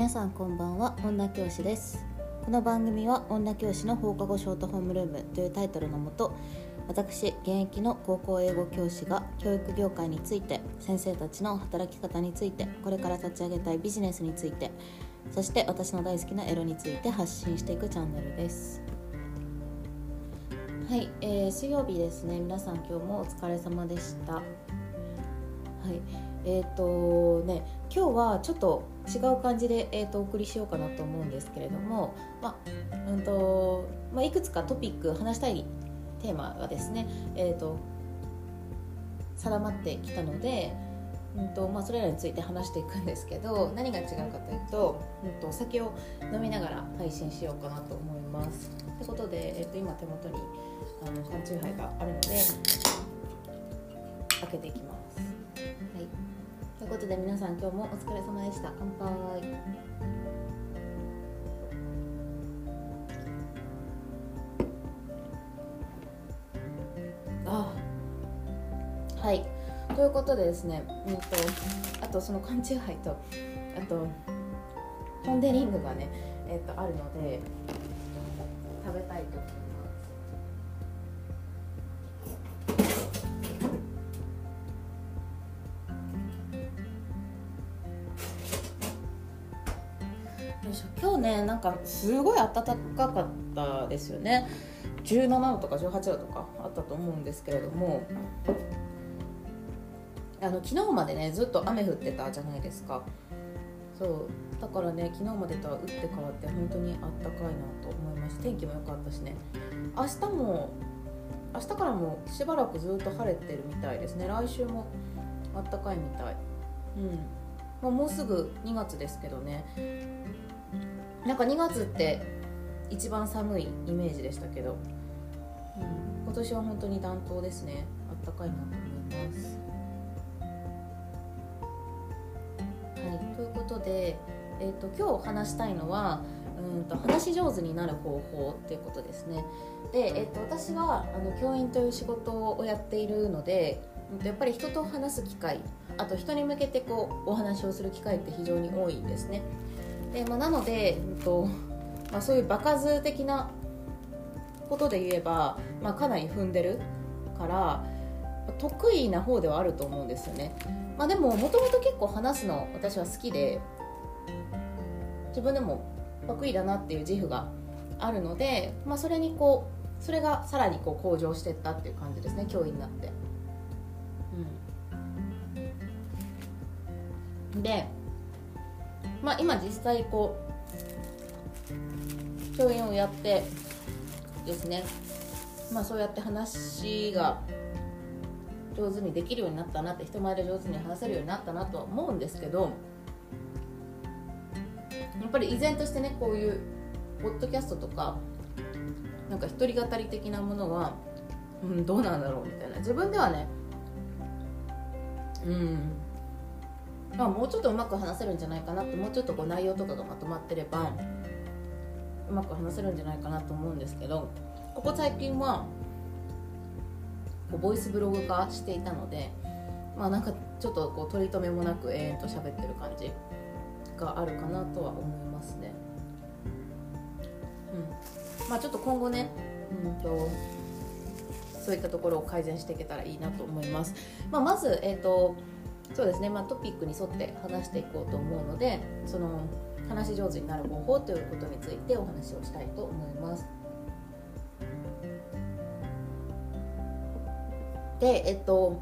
皆さんこんばんは女教師です。この番組は女教師の放課後ショートホームルームというタイトルのもと私現役の高校英語教師が教育業界について先生たちの働き方についてこれから立ち上げたいビジネスについてそして私の大好きなエロについて発信していくチャンネルです。はい、えー、水曜日ですね。皆さん今日もお疲れ様でした。はいえっ、ー、とね今日はちょっと違う感じで、えーと、お送りしようかなと思うんですけれども、まうんとまあ、いくつかトピック話したいテーマがですね、えーと、定まってきたので、うんとまあ、それらについて話していくんですけど何が違うかというと,、うん、とお酒を飲みながら配信しようかなと思います。ということで、えー、と今手元にあの缶チューハイがあるので開けていきます。ということで皆さん今日もお疲れ様でした。乾杯。あはい。ということでですね、えっと、あとその缶チューハイとあとポン・デ・リングがね、えっと、あるので食べたいと今日ねなんかすごい暖かかったですよね。17度とか18度とかあったと思うんですけれどもあの昨日までねずっと雨降ってたじゃないですか。そう。だからね昨日までとは打って変わって本当にあったかいなと思いました天気も良かったしね。明日も明日からもしばらくずっと晴れてるみたいですね。来週もあったかいみたい。うん。ま、もうすぐ2月ですけどね。なんか2月って一番寒いイメージでしたけど、うん、今年は本当に暖冬ですねあったかいなと思います。はい、ということで、えーと、今日話したいのはうんと話し上手になる方法っていうことですね。で、えーと、私はあの教員という仕事をやっているのでやっぱり人と話す機会あと人に向けてこうお話をする機会って非常に多いんですね。でまあ、なので、えっとまあ、そういう場数的なことで言えば、まあ、かなり踏んでるから得意な方ではあると思うんですよね、まあ、でももともと結構話すの私は好きで自分でも得意だなっていう自負があるので、まあ、それにこうそれがさらにこう向上していったっていう感じですね教員になって。うん、でまあ、今実際こう教員をやってですね、まあ、そうやって話が上手にできるようになったなって人前で上手に話せるようになったなとは思うんですけどやっぱり依然としてねこういうポッドキャストとかなんか一人語り的なものは、うん、どうなんだろうみたいな。自分ではねうん。まあ、もうちょっとうまく話せるんじゃないかなってもうちょっとこう内容とかがまとまってればうまく話せるんじゃないかなと思うんですけどここ最近はこうボイスブログ化していたのでまあなんかちょっとこう取り留めもなく永遠と喋ってる感じがあるかなとは思いますね。うん、まあちょっと今後ね、うんとそういったところを改善していけたらいいなと思います。まあ、まず、えーとそうですね、まあ、トピックに沿って話していこうと思うのでその話し上手になる方法ということについてお話をしたいと思います。でえっと、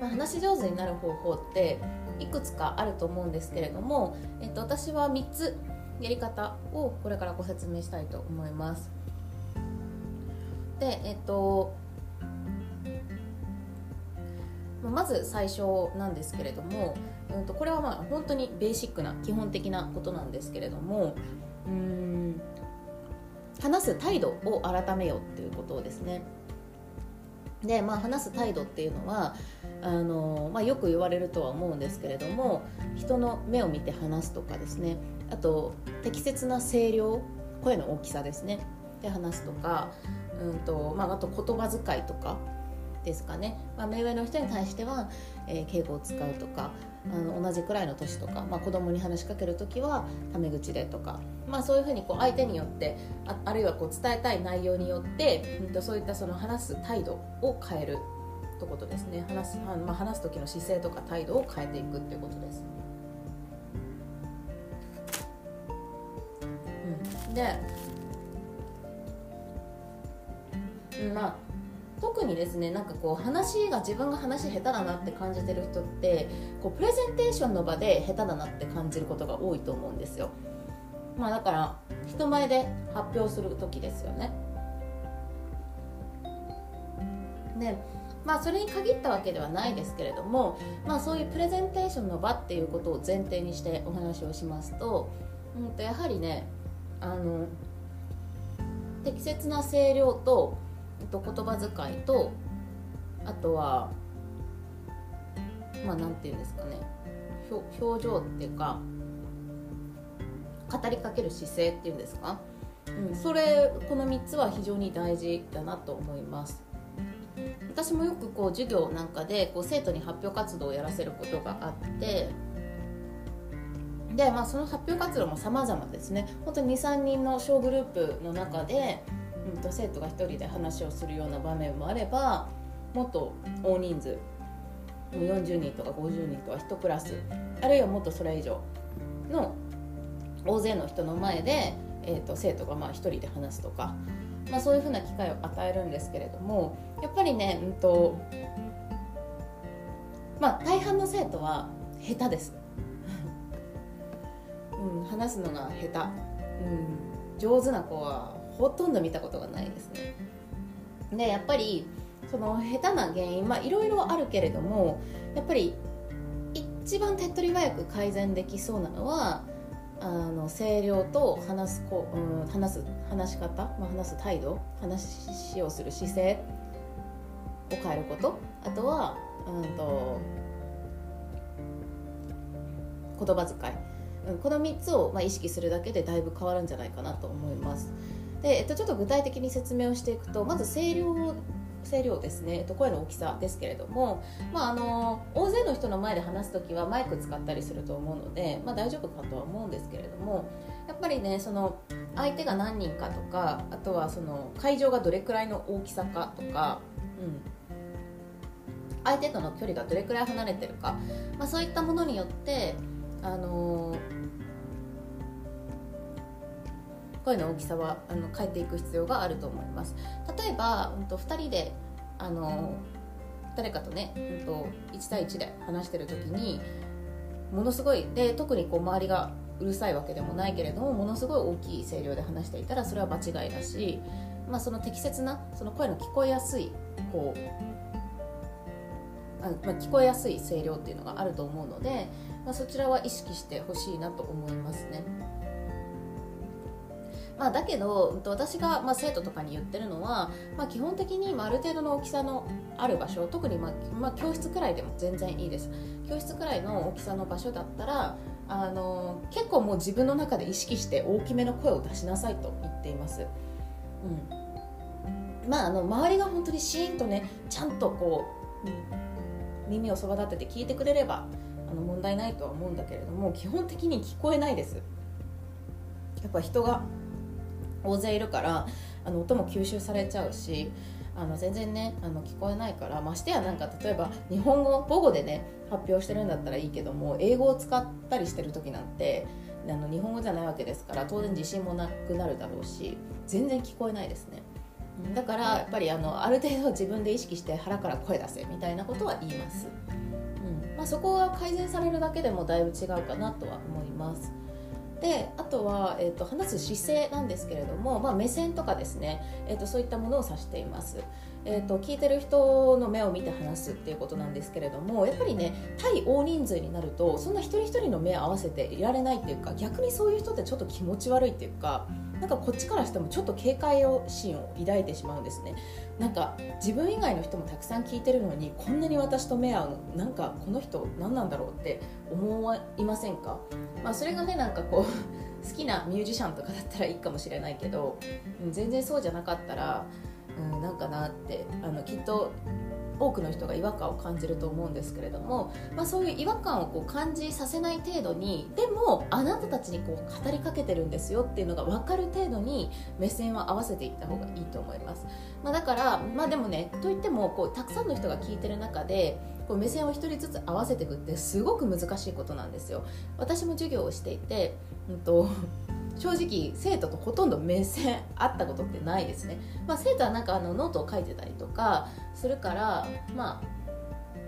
まあ、話し上手になる方法っていくつかあると思うんですけれども、えっと、私は3つやり方をこれからご説明したいと思います。でえっとまず最初なんですけれども、うん、とこれはまあ本当にベーシックな基本的なことなんですけれどもうん話す態度を改めようっていうことですね。でまあ、話す態度っていうのはあの、まあ、よく言われるとは思うんですけれども人の目を見て話すとかですねあと適切な声量声の大きさですねで話すとか、うんとまあ、あと言葉遣いとかですかね、まあ、目上の人に対しては、えー、敬語を使うとかあの同じくらいの年とか、まあ、子供に話しかける時はタメ口でとか、まあ、そういうふうにこう相手によってああるいはこう伝えたい内容によって、うん、とそういったその話す態度を変えるってことですね。話す,、まあ、話す時の姿勢とか態度を変えていくっていうことです。うん、で、まあ特にですねなんかこう話が自分が話下手だなって感じてる人ってこうプレゼンテーションの場で下手だなって感じることが多いと思うんですよ。まあだから人前で発表する時ですよね。でまあそれに限ったわけではないですけれどもまあそういうプレゼンテーションの場っていうことを前提にしてお話をしますと,、うん、とやはりねあの適切な声量とと言葉遣いとあとはまあなんていうんですかね。表情っていうか語りかける姿勢っていうんですか、うん、それこの3つは非常に大事だなと思います。私もよくこう授業なんかでこう生徒に発表活動をやらせることがあってで、まあ、その発表活動も様々ですね。本当に23人の小グループの中でうん、と生徒が1人で話をするような場面もあればもっと大人数40人とか50人とか1クラスあるいはもっとそれ以上の大勢の人の前で、えーと、生徒がまあ1人で話すとか、まあ、そういうふうな機会を与えるんですけれどもやっぱりね、うんとまあ、大半の生徒は下手です、うん、話すのが下手、うん、上手な子はほとんど見たことがないですねでやっぱりその下手な原因まあいろいろあるけれどもやっぱり一番手っ取り早く改善できそうなのはあの声量と話すこ、うん、話す話し方、まあ、話す態度話をする姿勢を変えることあとは、うんと、言葉遣い、うん、この3つを、まあ、意識するだけでだいぶ変わるんじゃないかなと思います。で、えっと、ちょっと具体的に説明をしていくとまず声量声量ですね、えっと、声の大きさですけれども、まあ、あの大勢の人の前で話す時はマイク使ったりすると思うので、まあ、大丈夫かとは思うんですけれどもやっぱりねその相手が何人かとかあとはその会場がどれくらいの大きさかとか、うん、相手との距離がどれくらい離れてるか、まあ、そういったものによってあの声の大きさはあの変えていく必要があると思います例えば、うん、と2人であの誰かとね、うん、と1対1で話してる時にものすごいで特にこう周りがうるさいわけでもないけれどもものすごい大きい声量で話していたらそれは場違いだし、まあ、その適切なその声の聞こえやすいこうあまあ、聞こえやすい声量っていうのがあると思うので、まあ、そちらは意識してほしいなと思いますね。まあ、だけど私が、まあ、生徒とかに言ってるのは、まあ、基本的に、まあ、ある程度の大きさのある場所特に、まあまあ、教室くらいでも全然いいです。教室くらいの大きさの場所だったらあの結構もう自分の中で意識して大きめの声を出しなさいと言っています、うん。まあ、あの周りが本当にシーンとねちゃんとこう、耳をそば立てて聞いてくれればあの問題ないとは思うんだけれども基本的に聞こえないです。やっぱ人が大勢いるからあの音も吸収されちゃうしあの全然ねあの聞こえないからましてやなんか例えば日本語母語でね発表してるんだったらいいけども英語を使ったりしてる時なんてあの日本語じゃないわけですから当然自信もなくなるだろうし全然聞こえないですね。だからやっぱりあのある程度自分で意識して腹から声出せみたいなことは言います、うん。まあ、そこが改善されるだけでもだいぶ違うかなとは思います。であとは、えーと、話す姿勢なんですけれども、まあ、目線とかですね、えーと、そういったものを指しています、えーと、聞いてる人の目を見て話すっていうことなんですけれどもやっぱりね対大人数になるとそんな一人一人の目合わせていられないっていうか逆にそういう人ってちょっと気持ち悪いっていうかなんかこっちからしてもちょっと警戒心を抱いてしまうんですね。なんか自分以外の人もたくさん聞いてるのにこんなに私と目合うなんかこの人何なんだろうって思いませんか、まあ、それがねなんかこう 好きなミュージシャンとかだったらいいかもしれないけど、全然そうじゃなかったら、うん、なんかなってあのきっと多くの人が違和感を感じると思うんですけれども、まあ、そういう違和感をこう感じさせない程度にでもあなたたちにこう語りかけてるんですよっていうのが分かる程度に目線を合わせていった方がいいと思います、まあ、だからまあでもねといってもこうたくさんの人が聞いてる中でこう目線を1人ずつ合わせていくってすごく難しいことなんですよ。私も授業をしていて、うんと正直生徒とほとんど目線合ったことってないですね、まあ、生徒はなんかあのノートを書いてたりとかするからまあ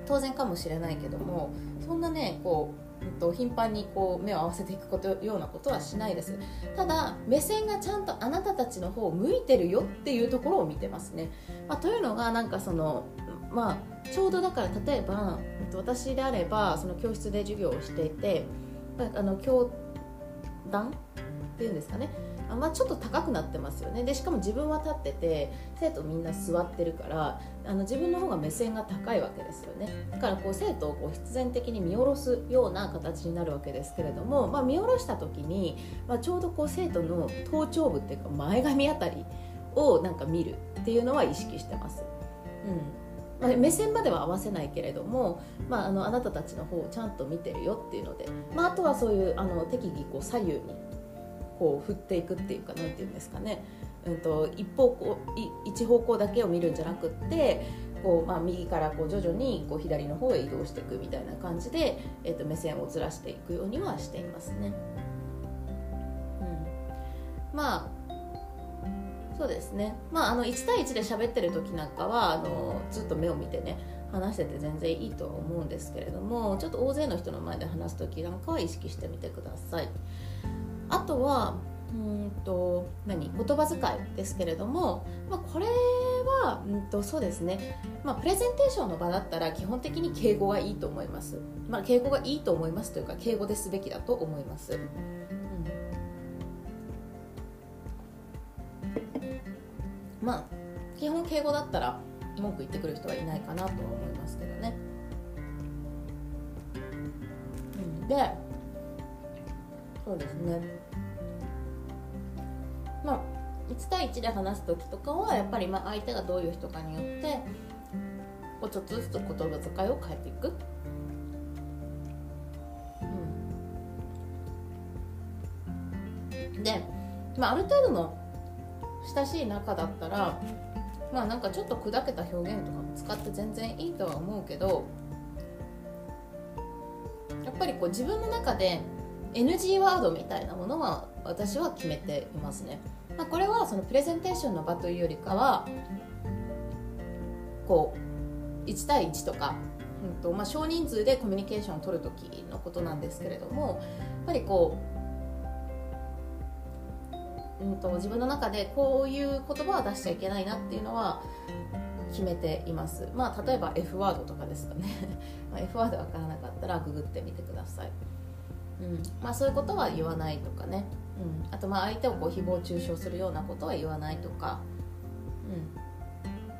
当然かもしれないけどもそんなねこう、と、頻繁にこう目を合わせていくことようなことはしないです。ただ目線がちゃんとあなたたちの方を向いてるよっていうところを見てますね、まあ、というのがなんかそのまあちょうどだから例えば私であればその教室で授業をしていてあの教団っていうんですかね。あまあ、ちょっと高くなってますよね。でしかも自分は立ってて生徒みんな座ってるからあの自分の方が目線が高いわけですよね。だからこう生徒をこう必然的に見下ろすような形になるわけですけれども、まあ、見下ろした時に、まあ、ちょうどこう生徒の頭頂部っていうか前髪あたりをなんか見るっていうのは意識してます。うん。まあ、目線までは合わせないけれども、まあ、あのあなたたちの方をちゃんと見てるよっていうので、まあ、あとはそういうあの適宜こう左右にこう振っていくっていうかなんていうんですかね、うんと、一方向一方向だけを見るんじゃなくってこう、まあ、右からこう徐々にこう左の方へ移動していくみたいな感じで、えー、と目線をずらしていくようにはしていますね。うん、まあそうですね、まあ、あの1対1で喋ってる時なんかはあのずっと目を見てね話してて全然いいとは思うんですけれどもちょっと大勢の人の前で話す時なんかは意識してみてください。あとはうんと何？言葉遣いですけれども、まあ、これはうんとそうですね、まあ、プレゼンテーションの場だったら基本的に敬語がいいと思います、まあ、敬語がいいと思いますというか敬語ですべきだと思います、うん、まあ基本敬語だったら文句言ってくる人はいないかなとは思いますけどね、うん、でそうですね。まあ1対1で話す時とかはやっぱりまあ相手がどういう人かによってちょっとずつ言葉遣いを変えていく、うん、で、まあ、ある程度の親しい仲だったらまあなんかちょっと砕けた表現とかも使って全然いいとは思うけどやっぱりこう自分の中で NG ワードみたいなものは私は決めていますね、まあ、これはそのプレゼンテーションの場というよりかはこう1対1とか、うんとまあ、少人数でコミュニケーションを取る時のことなんですけれどもやっぱりこう、うんと、自分の中でこういう言葉は出しちゃいけないなっていうのは決めています。まあ例えば F ワードとかですかね。まあ F ワード分からなかったらググってみてください。うん。まあ、そういうことは言わないとかね、うん、あとまあ相手をこう誹謗中傷するようなことは言わないとか、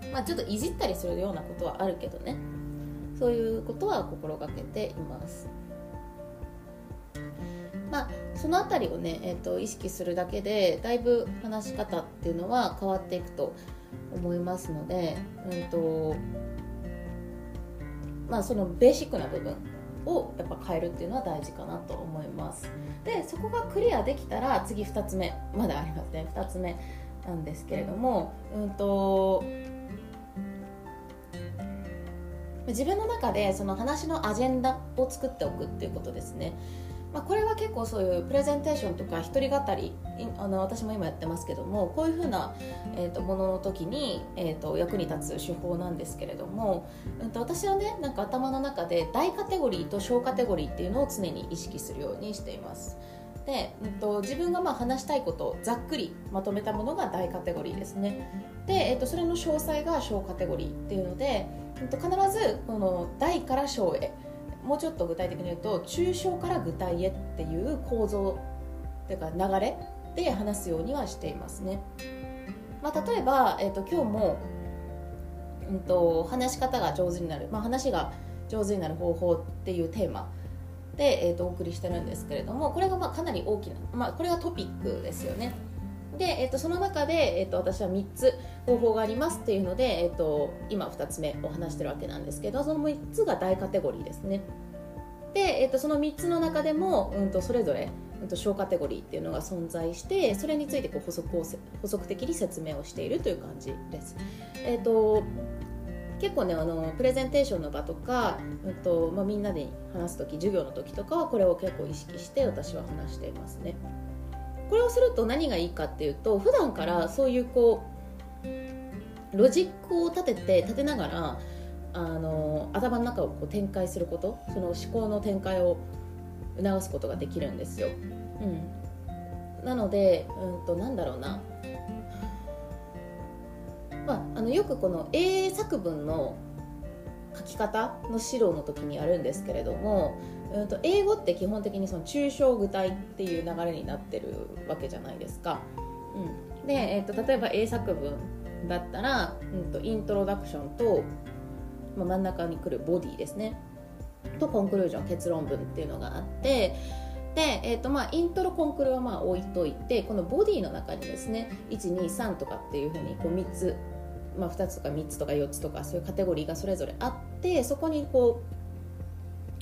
うん。まあ、ちょっといじったりするようなことはあるけどね。そういうことは心がけています。まあ、その辺りをね、えーと、意識するだけでだいぶ話し方っていうのは変わっていくと思いますので、うんとまあ、そのベーシックな部分をやっぱ変えるっていうのは大事かなと思います。でそこがクリアできたら次2つ目まだありますね。2つ目なんですけれどもうんと自分の中でその話のアジェンダを作っておくっていうことですね。まあ、これは結構そういうプレゼンテーションとか一人語りあの私も今やってますけどもこういうふうな、えーと、ものの時に、えーと、役に立つ手法なんですけれども、うんと、私はねなんか頭の中で大カテゴリーと小カテゴリーっていうのを常に意識するようにしています。で、うん、と自分がまあ話したいことをざっくりまとめたものが大カテゴリーですね。で、えー、とそれの詳細が小カテゴリーっていうので、うん、と必ずこの大から小へもうちょっと具体的に言うと抽象から具体へっていう構造というか流れで話すようにはしていますね。まあ、例えば、えーと、今日も、うんと、話し方が上手になる、まあ、話が上手になる方法っていうテーマで、えーと、お送りしてるんですけれどもこれがまあかなり大きな、まあ、これがトピックですよね。で、えー、とその中で、えー、と私は3つ方法がありますっていうので、えー、と今2つ目お話してるわけなんですけどその3つが大カテゴリーですねで、えー、とその3つの中でも、うん、とそれぞれ、うん、と小カテゴリーっていうのが存在してそれについてこう補足を補足的に説明をしているという感じです。えーと結構ねあのプレゼンテーションの場とか、うんとまあ、みんなで話す時授業の時とかはこれを結構意識して私は話していますね。これをすると何がいいかっていうと普段からそういうこうロジックを立てて立てながらあの頭の中をこう展開することその思考の展開を促すことができるんですよ。うん、なので、うんと、なんだろうな、まあ、あのよくこの英作文の書き方の指導の時にやるんですけれども、うんと、英語って基本的にその抽象具体っていう流れになってるわけじゃないですか。うん、で、えーと、例えば英作文だったら、うんと、イントロダクションと、まあ、真ん中に来るボディですねとコンクルージョン結論文っていうのがあってで、えーとまあ、イントロコンクルはまあ置いといてこのボディの中にですね123とかっていうふうにこう3つ、まあ、2つとか3つとか4つとかそういうカテゴリーがそれぞれあってそこにこう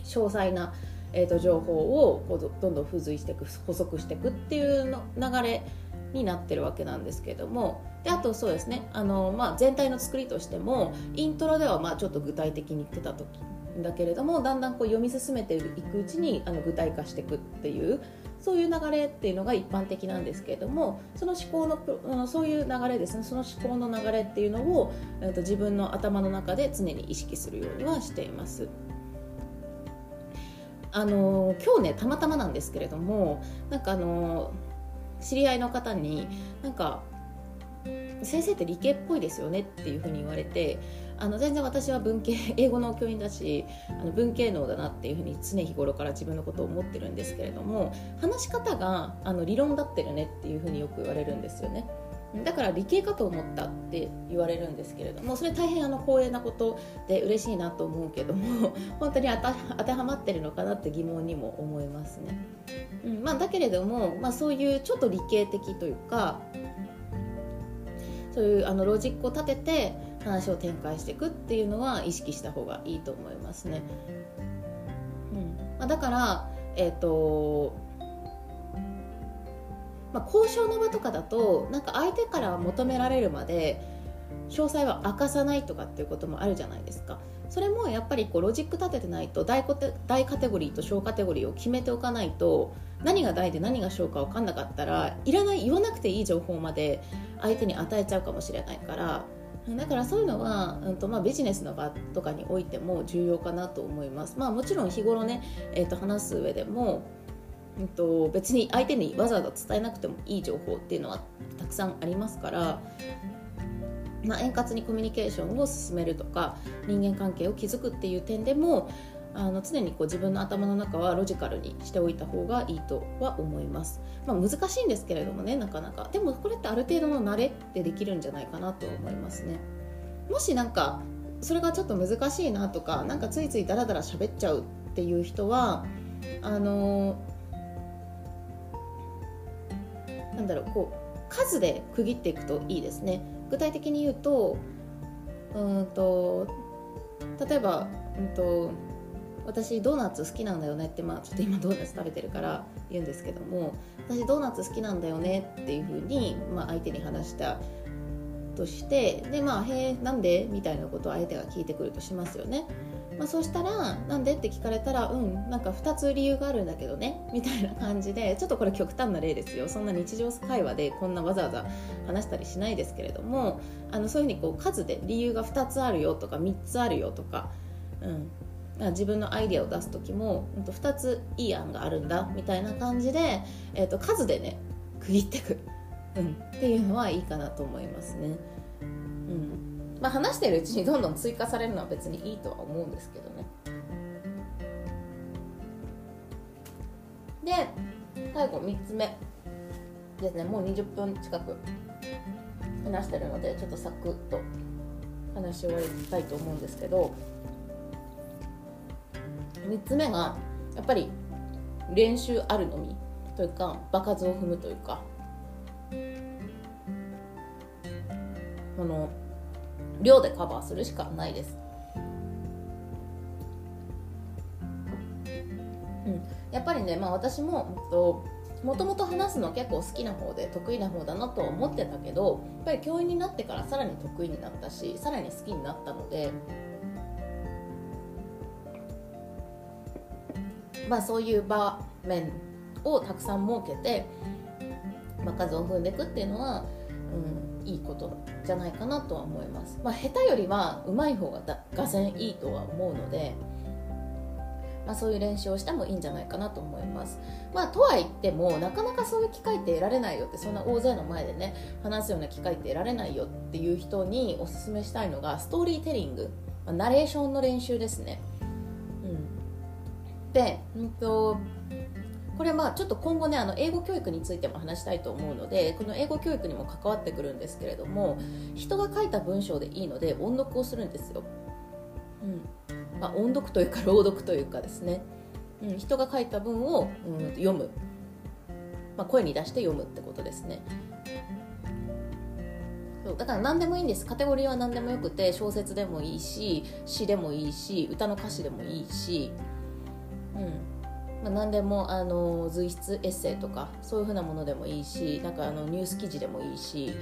詳細な、えーと、情報をこうどんどん付随していく補足していくっていうの流れになってるわけなんですけれども。であとそうですね。あの、まあ、全体の作りとしてもイントロではまあちょっと具体的に言ってた時だけれどもだんだんこう読み進めていくうちにあの具体化していくっていうそういう流れっていうのが一般的なんですけれどもその思考のあのそういう流れですね。その思考の流れっていうのを、えー、と自分の頭の中で常に意識するようにはしています。あの今日ねたまたまなんですけれどもなんかあの知り合いの方になんか先生って理系っぽいですよねっていうふうに言われてあの全然私は文系 英語の教員だしあの文系能だなっていうふうに常日頃から自分のことを思ってるんですけれども話し方があの理論だってるねっていうふうによく言われるんですよね。だから理系かと思ったって言われるんですけれどもそれ大変あの光栄なことで嬉しいなと思うけども 本当に当てはまってるのかなって疑問にも思いますね。うんまあ、だけれども、まあ、そういうちょっと理系的というかそういうあのロジックを立てて話を展開していくっていうのは意識した方がいいと思いますね。うんまあ、だから、えーとまあ、交渉の場とかだとなんか相手から求められるまで詳細は明かさないとかっていうこともあるじゃないですかそれもやっぱりこうロジック立ててないと大大カテゴリーと小カテゴリーを決めておかないと何が大で何が小か分かんなかったらいらない言わなくていい情報まで相手に与えちゃうかもしれないからだからそういうのは、うんとまあ、ビジネスの場とかにおいても重要かなと思います。まあ、もちろん日頃ね、えー、と話す上でもうんと、別に相手にわざわざ伝えなくてもいい情報っていうのはたくさんありますから、まあ、円滑にコミュニケーションを進めるとか人間関係を築くっていう点でもあの常にこう自分の頭の中はロジカルにしておいた方がいいとは思います、まあ、難しいんですけれどもねなかなか。でもこれってある程度の慣れってできるんじゃないかなと思いますね。もしなんかそれがちょっと難しいなとかなんかついついダラダラ喋っちゃうっていう人はあのなんだろうこう数で区切っていくといいですね具体的に言うとうんと例えば、うんと、私ドーナツ好きなんだよねって、まあ、ちょっと今ドーナツ食べてるから言うんですけども私ドーナツ好きなんだよねっていうふうに、まあ、相手に話したとしてでまあ「へえなんで?」みたいなことを相手が聞いてくるとしますよね。まあ、そしたら「なんで?」って聞かれたら「うんなんか2つ理由があるんだけどね」みたいな感じでちょっとこれ極端な例ですよ。そんな日常会話でこんなわざわざ話したりしないですけれどもあのそういうふうにこう数で理由が2つあるよとか3つあるよとか、うん、自分のアイデアを出す時も2ついい案があるんだみたいな感じで、えー、と数でね区切ってく、うん、っていうのはいいかなと思いますね。うん。まあ、話してるうちにどんどん追加されるのは別にいいとは思うんですけどね。で最後3つ目。ですね。もう20分近く。話してるのでちょっとサクッと話し終わりたいと思うんですけど。3つ目がやっぱり練習あるのみというか場数を踏むというか。その量でカバーするしかないです。うん、やっぱりね、まあ、私ももともと話すの結構好きな方で得意な方だなと思ってたけどやっぱり教員になってからさらに得意になったしさらに好きになったので、まあ、そういう場面をたくさん設けて、まあ、数を踏んでいくっていうのは、うん、いいことじゃないかなとは思います。まあ、下手よりは上手い方ががぜんいいとは思うので。まあ、そういう練習をしてもいいんじゃないかなと思います。まあ、とは言ってもなかなかそういう機会って得られないよってそんな大勢の前でね話すような機会って得られないよっていう人におすすめしたいのがストーリーテリング、まあ、ナレーションの練習ですね。うん、で、うんとこれまあちょっと今後ねあの英語教育についても話したいと思うのでこの英語教育にも関わってくるんですけれども人が書いた文章でいいので音読をするんですよ。うん。まあ、音読というか朗読というかですね、うん、人が書いた文を、うん、読む、まあ、声に出して読むってことですね。そう。だから何でもいいんです。カテゴリーは何でもよくて小説でもいいし詩でもいいし歌の歌詞でもいいし、うん。まあ、何でもあの随筆エッセイとかそういうふうなものでもいいしなんかあのニュース記事でもいいし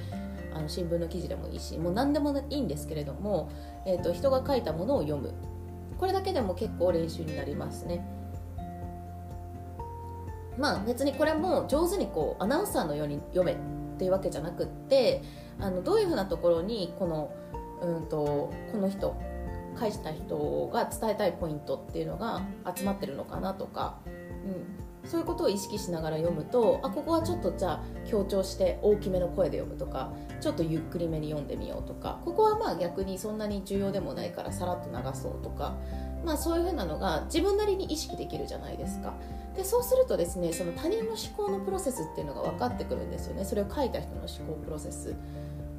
あの新聞の記事でもいいしもう何でもいいんですけれども、えーと人が書いたものを読む。これだけでも結構練習になりますね。まあ別にこれも上手にこうアナウンサーのように読めっていうわけじゃなくってあのどういうふうなところにこのうんとこの人返した人が伝えたいポイントっていうのが集まってるのかなとか、うん、そういうことを意識しながら読むとあここはちょっとじゃあ強調して大きめの声で読むとかちょっとゆっくりめに読んでみようとか。ここはまあ逆にそんなに重要でもないからさらっと流そうとか、まあ、そういうふうなのが自分なりに意識できるじゃないですか。でそうするとですねその他人の思考のプロセスっていうのが分かってくるんですよね。それを書いた人の思考プロセス。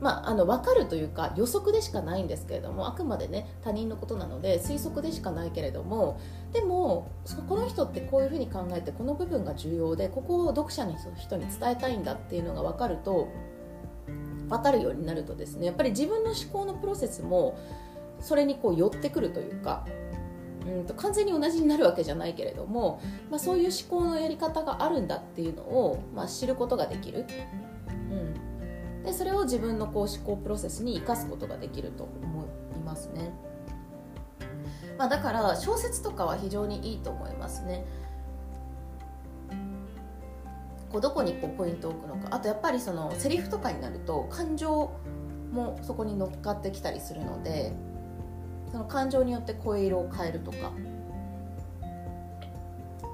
まあ、あの分かるというか予測でしかないんですけれどもあくまでね他人のことなので推測でしかないけれどもでもこの人ってこういうふうに考えてこの部分が重要でここを読者の人に伝えたいんだっていうのが分かると分かるようになるとですねやっぱり自分の思考のプロセスもそれにこう寄ってくるというかうんと完全に同じになるわけじゃないけれども、まあ、そういう思考のやり方があるんだっていうのを、まあ、知ることができる、でそれを自分のこう思考プロセスに生かすことができると思いますね、まあ、だから小説とかは非常にいいと思いますね。こうどこにこうポイントを置くのか。あとやっぱりそのセリフとかになると感情もそこに乗っかってきたりするのでその感情によって声色を変えるとか。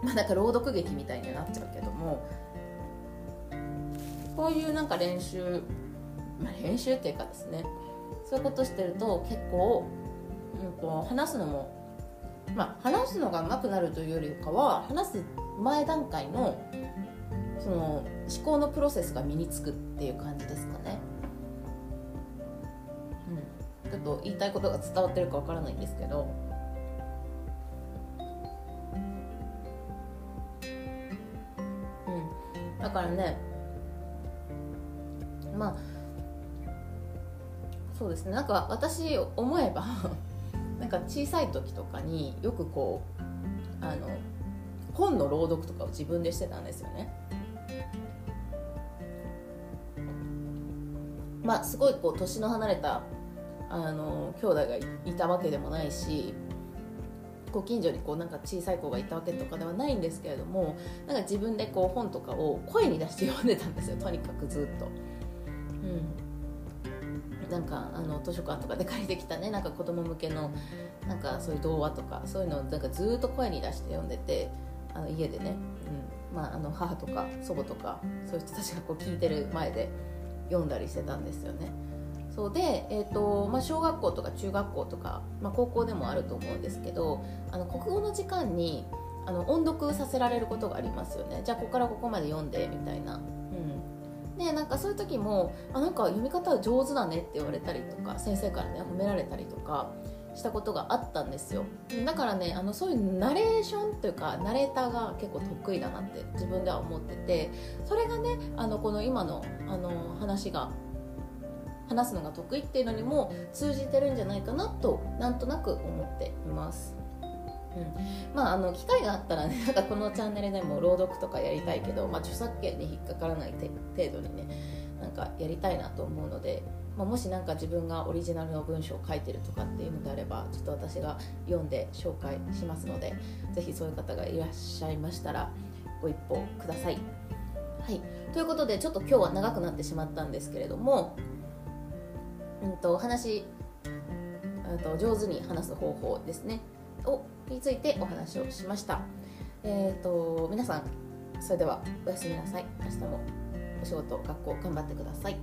まあなんか朗読劇みたいになっちゃうけども。こういうなんか練習、まあ、練習っていうかですねそういうことしてると結構、うんと、話すのもまあ話すのが上手くなるというよりかは話す前段階のその思考のプロセスが身につくっていう感じですかね。うん、ちょっと言いたいことが伝わってるかわからないんですけど。うん、だからねまあそうですねなんか私思えば なんか小さい時とかによくこうあの本の朗読とかを自分でしてたんですよね。まあすごいこう年の離れたあの兄弟がいたわけでもないしご近所にこうなんか小さい子がいたわけとかではないんですけれどもなんか自分でこう本とかを声に出して読んでたんですよとにかくずっと。うん、なんかあの図書館とかで借りてきたねなんか子供向けのなんかそういう童話とかそういうのをなんかずっと声に出して読んでてあの家でね、うんまあ、あの母とか祖母とかそういう人たちがこう聞いてる前で読んだりしてたんですよね。そうで、えーとまあ、小学校とか中学校とか、まあ、高校でもあると思うんですけどあの国語の時間にあの音読させられることがありますよねじゃあここからここまで読んでみたいな。でなんかそういう時もあなんか読み方上手だねって言われたりとか先生からね褒められたりとかしたことがあったんですよだからねあのそういうナレーションというかナレーターが結構得意だなって自分では思っててそれがねあのこの今のあの話が話すのが得意っていうのにも通じてるんじゃないかなとなんとなく思っています。うん、まああの機会があったらね なんかこのチャンネルでも朗読とかやりたいけど、まあ、著作権に引っかからない程度にねなんかやりたいなと思うので、まあ、もし何か自分がオリジナルの文章を書いてるとかっていうのであればちょっと私が読んで紹介しますので是非そういう方がいらっしゃいましたらご一報ください。はい、ということでちょっと今日は長くなってしまったんですけれども、うんと、話と上手に話す方法ですね。をについてお話をしました。えーと皆さんそれではおやすみなさい明日もお仕事学校頑張ってください